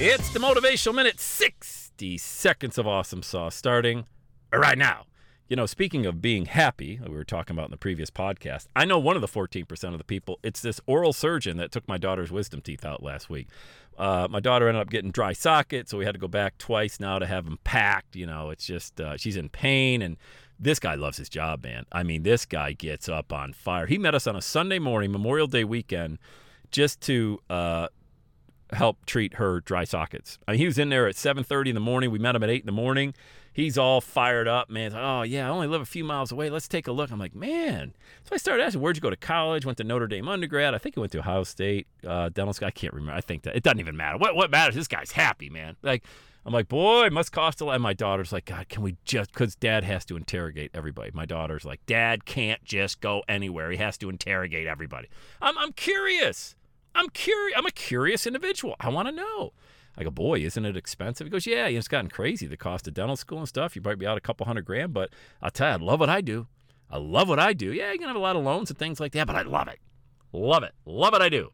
It's the Motivational Minute 60 seconds of awesome sauce starting right now. You know, speaking of being happy, we were talking about in the previous podcast, I know one of the 14% of the people, it's this oral surgeon that took my daughter's wisdom teeth out last week. Uh, my daughter ended up getting dry socket, so we had to go back twice now to have them packed. You know, it's just, uh, she's in pain. And this guy loves his job, man. I mean, this guy gets up on fire. He met us on a Sunday morning, Memorial Day weekend, just to uh, help treat her dry sockets. I mean, he was in there at 7:30 in the morning. We met him at 8 in the morning. He's all fired up, man. Like, oh yeah, I only live a few miles away. Let's take a look. I'm like, man. So I started asking, where'd you go to college? Went to Notre Dame undergrad. I think he went to Ohio State uh, dental school. I can't remember. I think that it doesn't even matter. What what matters? This guy's happy, man. Like. I'm like, boy, must cost a lot. And my daughter's like, God, can we just, because dad has to interrogate everybody. My daughter's like, dad can't just go anywhere. He has to interrogate everybody. I'm, I'm curious. I'm curious. I'm a curious individual. I want to know. I go, boy, isn't it expensive? He goes, yeah, it's gotten crazy. The cost of dental school and stuff. You might be out a couple hundred grand, but I'll tell you, I love what I do. I love what I do. Yeah, you can have a lot of loans and things like that, but I love it. Love it. Love it. I do.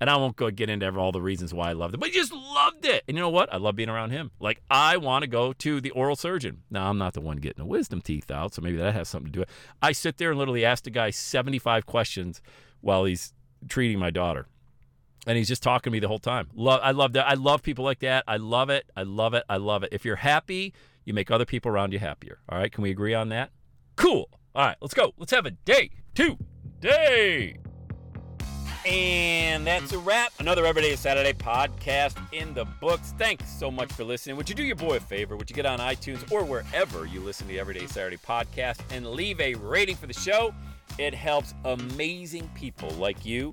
And I won't go get into all the reasons why I loved it, but just loved it. And you know what? I love being around him. Like, I want to go to the oral surgeon. Now, I'm not the one getting the wisdom teeth out, so maybe that has something to do with it. I sit there and literally ask the guy 75 questions while he's treating my daughter and he's just talking to me the whole time. Love, I love that. I love people like that. I love it. I love it. I love it. If you're happy, you make other people around you happier. All right, can we agree on that? Cool. All right, let's go. Let's have a day two day. And that's a wrap. Another Everyday Saturday podcast in the books. Thanks so much for listening. Would you do your boy a favor? Would you get on iTunes or wherever you listen to the Everyday Saturday podcast and leave a rating for the show? It helps amazing people like you